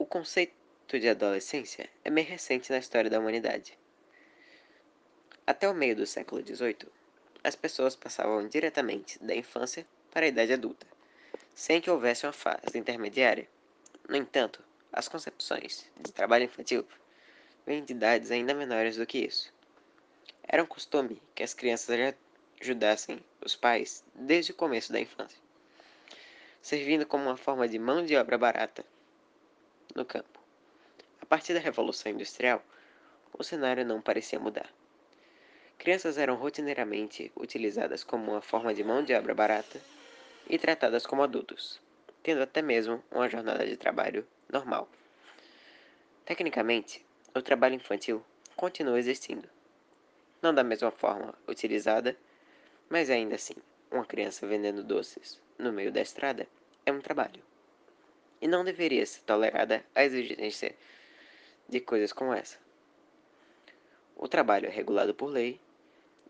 O conceito de adolescência é bem recente na história da humanidade. Até o meio do século XVIII, as pessoas passavam diretamente da infância para a idade adulta, sem que houvesse uma fase intermediária. No entanto, as concepções de trabalho infantil vêm de idades ainda menores do que isso. Era um costume que as crianças ajudassem os pais desde o começo da infância, servindo como uma forma de mão de obra barata no campo. A partir da Revolução Industrial, o cenário não parecia mudar. Crianças eram rotineiramente utilizadas como uma forma de mão de obra barata e tratadas como adultos, tendo até mesmo uma jornada de trabalho normal. Tecnicamente, o trabalho infantil continua existindo. Não da mesma forma utilizada, mas ainda assim, uma criança vendendo doces no meio da estrada é um trabalho e não deveria ser tolerada a exigência de coisas como essa. O trabalho é regulado por lei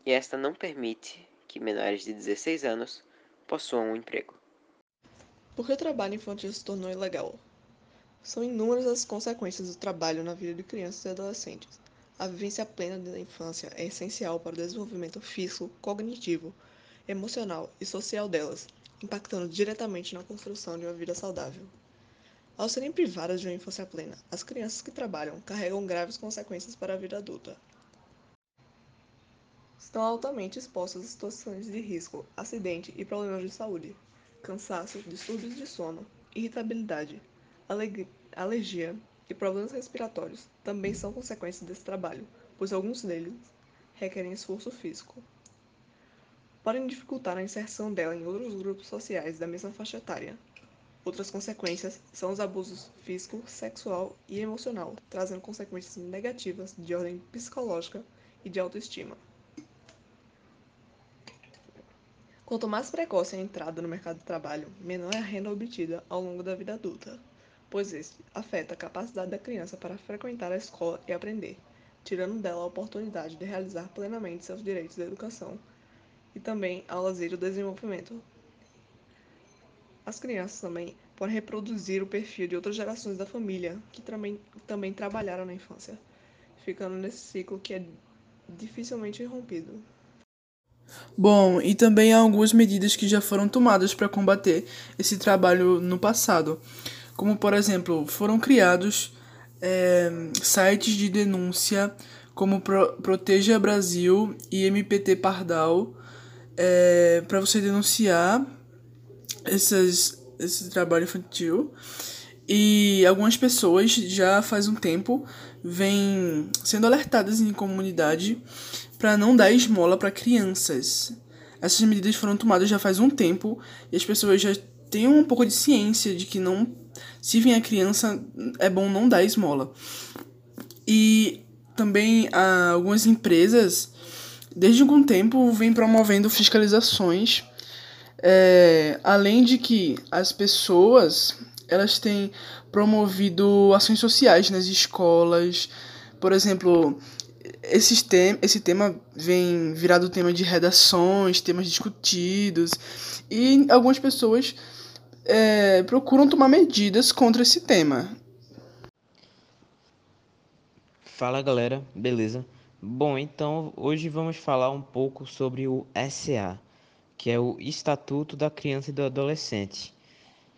e esta não permite que menores de 16 anos possuam um emprego. Por que o trabalho infantil se tornou ilegal? São inúmeras as consequências do trabalho na vida de crianças e adolescentes. A vivência plena da infância é essencial para o desenvolvimento físico, cognitivo, emocional e social delas, impactando diretamente na construção de uma vida saudável. Ao serem privadas de uma infância plena, as crianças que trabalham carregam graves consequências para a vida adulta. Estão altamente expostas a situações de risco, acidente e problemas de saúde, cansaço, distúrbios de sono, irritabilidade, alergia e problemas respiratórios também são consequências desse trabalho, pois alguns deles requerem esforço físico. Podem dificultar a inserção dela em outros grupos sociais da mesma faixa etária, Outras consequências são os abusos físico, sexual e emocional, trazendo consequências negativas de ordem psicológica e de autoestima. Quanto mais precoce a entrada no mercado de trabalho, menor é a renda obtida ao longo da vida adulta, pois este afeta a capacidade da criança para frequentar a escola e aprender, tirando dela a oportunidade de realizar plenamente seus direitos da educação e também ao lazer e o desenvolvimento, as crianças também podem reproduzir o perfil de outras gerações da família que também, também trabalharam na infância, ficando nesse ciclo que é dificilmente rompido. Bom, e também há algumas medidas que já foram tomadas para combater esse trabalho no passado, como por exemplo, foram criados é, sites de denúncia como Pro Proteja Brasil e MPT Pardal é, para você denunciar essas, esse trabalho infantil. E algumas pessoas já faz um tempo vêm sendo alertadas em comunidade para não dar esmola para crianças. Essas medidas foram tomadas já faz um tempo e as pessoas já têm um pouco de ciência de que não se vem a criança é bom não dar esmola. E também algumas empresas desde algum tempo vêm promovendo fiscalizações é, além de que as pessoas elas têm promovido ações sociais nas escolas, por exemplo, esse, tem, esse tema vem virado tema de redações, temas discutidos, e algumas pessoas é, procuram tomar medidas contra esse tema. Fala galera, beleza? Bom, então hoje vamos falar um pouco sobre o SA, que é o Estatuto da Criança e do Adolescente,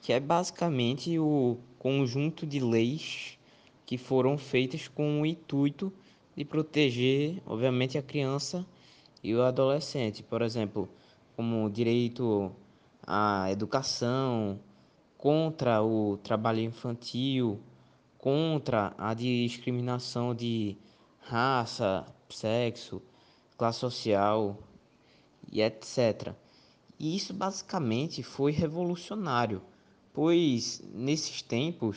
que é basicamente o conjunto de leis que foram feitas com o intuito de proteger, obviamente, a criança e o adolescente, por exemplo, como direito à educação, contra o trabalho infantil, contra a discriminação de raça, sexo, classe social e etc. E isso basicamente foi revolucionário, pois nesses tempos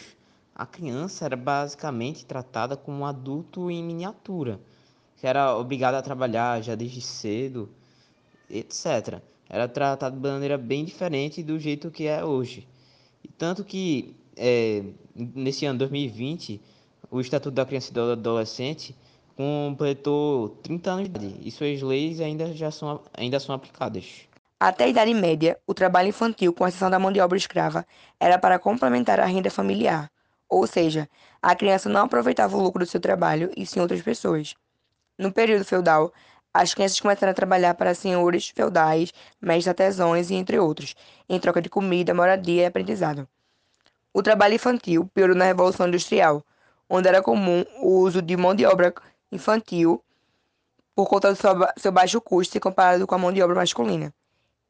a criança era basicamente tratada como um adulto em miniatura, que era obrigado a trabalhar já desde cedo, etc. Era tratado de maneira bem diferente do jeito que é hoje. E tanto que é, nesse ano 2020, o Estatuto da Criança e do Adolescente completou 30 anos de idade e suas leis ainda, já são, ainda são aplicadas. Até a Idade Média, o trabalho infantil, com exceção da mão de obra escrava, era para complementar a renda familiar. ou seja, a criança não aproveitava o lucro do seu trabalho e sim outras pessoas. No período feudal, as crianças começaram a trabalhar para senhores feudais, mestres artesãos e entre outros, em troca de comida, moradia e aprendizado. O trabalho infantil piorou na Revolução Industrial, onde era comum o uso de mão de obra infantil por conta do seu baixo custo comparado com a mão de obra masculina.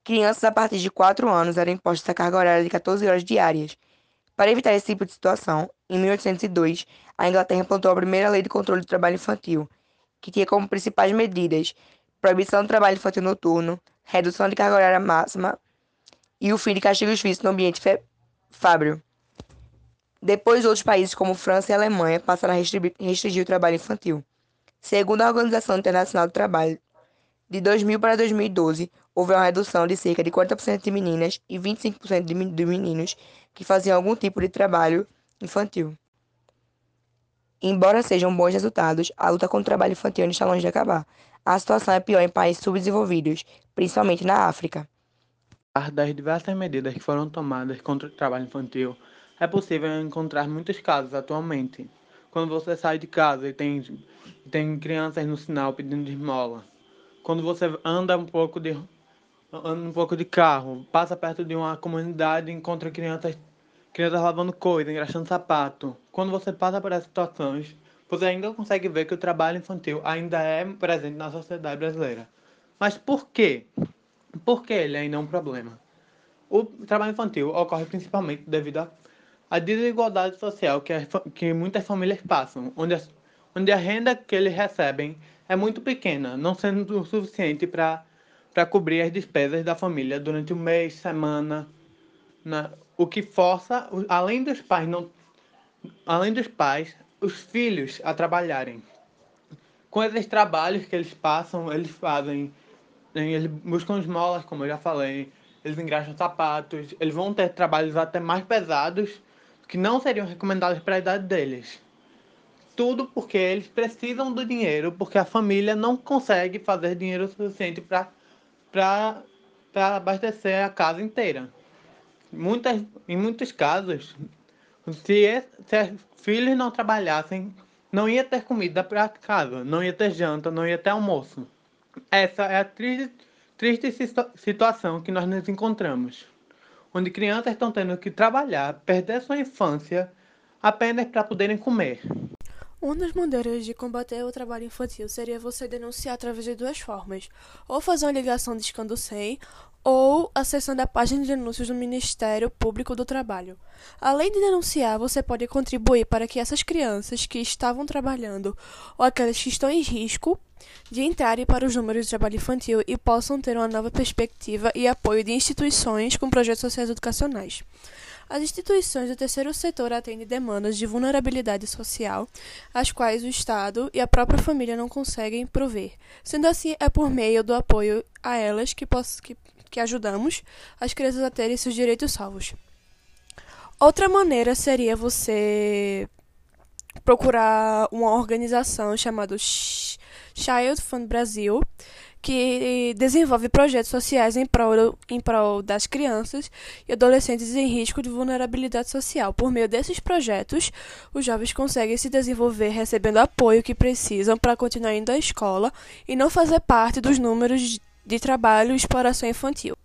Crianças a partir de 4 anos eram impostas a carga horária de 14 horas diárias. Para evitar esse tipo de situação, em 1802, a Inglaterra implantou a primeira lei de controle do trabalho infantil, que tinha como principais medidas proibição do trabalho infantil noturno, redução de carga horária máxima e o fim de castigos físicos no ambiente fábrio. Depois, outros países como França e Alemanha passaram a restringir o trabalho infantil. Segundo a Organização Internacional do Trabalho, de 2000 para 2012, houve uma redução de cerca de 40% de meninas e 25% de meninos que faziam algum tipo de trabalho infantil. Embora sejam bons resultados, a luta contra o trabalho infantil está longe de acabar. A situação é pior em países subdesenvolvidos, principalmente na África. Das diversas medidas que foram tomadas contra o trabalho infantil, é possível encontrar muitos casos atualmente. Quando você sai de casa e tem, tem crianças no sinal pedindo esmola, quando você anda um pouco de anda um pouco de carro, passa perto de uma comunidade encontra crianças crianças lavando coisa, engraxando sapato. Quando você passa por essas situações, você ainda consegue ver que o trabalho infantil ainda é presente na sociedade brasileira. Mas por quê? Por que ele ainda é um problema? O trabalho infantil ocorre principalmente devido à desigualdade social que, que muitas famílias passam, onde onde a renda que eles recebem é muito pequena, não sendo o suficiente para cobrir as despesas da família durante o mês, semana, na, o que força, além dos pais não, além dos pais, os filhos a trabalharem. Com esses trabalhos que eles passam, eles fazem, eles buscam esmolas, como eu já falei, eles engraxam sapatos, eles vão ter trabalhos até mais pesados que não seriam recomendados para a idade deles. Tudo porque eles precisam do dinheiro, porque a família não consegue fazer dinheiro suficiente para abastecer a casa inteira. Muitas, em muitos casos, se, se filhos não trabalhassem, não ia ter comida para casa, não ia ter janta, não ia ter almoço. Essa é a triste, triste situação que nós nos encontramos, onde crianças estão tendo que trabalhar, perder sua infância apenas para poderem comer. Uma das maneiras de combater o trabalho infantil seria você denunciar através de duas formas: ou fazer uma ligação discando 100, ou acessando a página de denúncias do Ministério Público do Trabalho. Além de denunciar, você pode contribuir para que essas crianças que estavam trabalhando ou aquelas que estão em risco de entrarem para os números de trabalho infantil e possam ter uma nova perspectiva e apoio de instituições com projetos sociais educacionais. As instituições do terceiro setor atendem demandas de vulnerabilidade social, as quais o Estado e a própria família não conseguem prover. Sendo assim, é por meio do apoio a elas que, que, que ajudamos as crianças a terem seus direitos salvos. Outra maneira seria você procurar uma organização chamada Child Fund Brasil, que desenvolve projetos sociais em prol, em prol das crianças e adolescentes em risco de vulnerabilidade social. Por meio desses projetos, os jovens conseguem se desenvolver recebendo apoio que precisam para continuar indo à escola e não fazer parte dos números de trabalho e exploração infantil.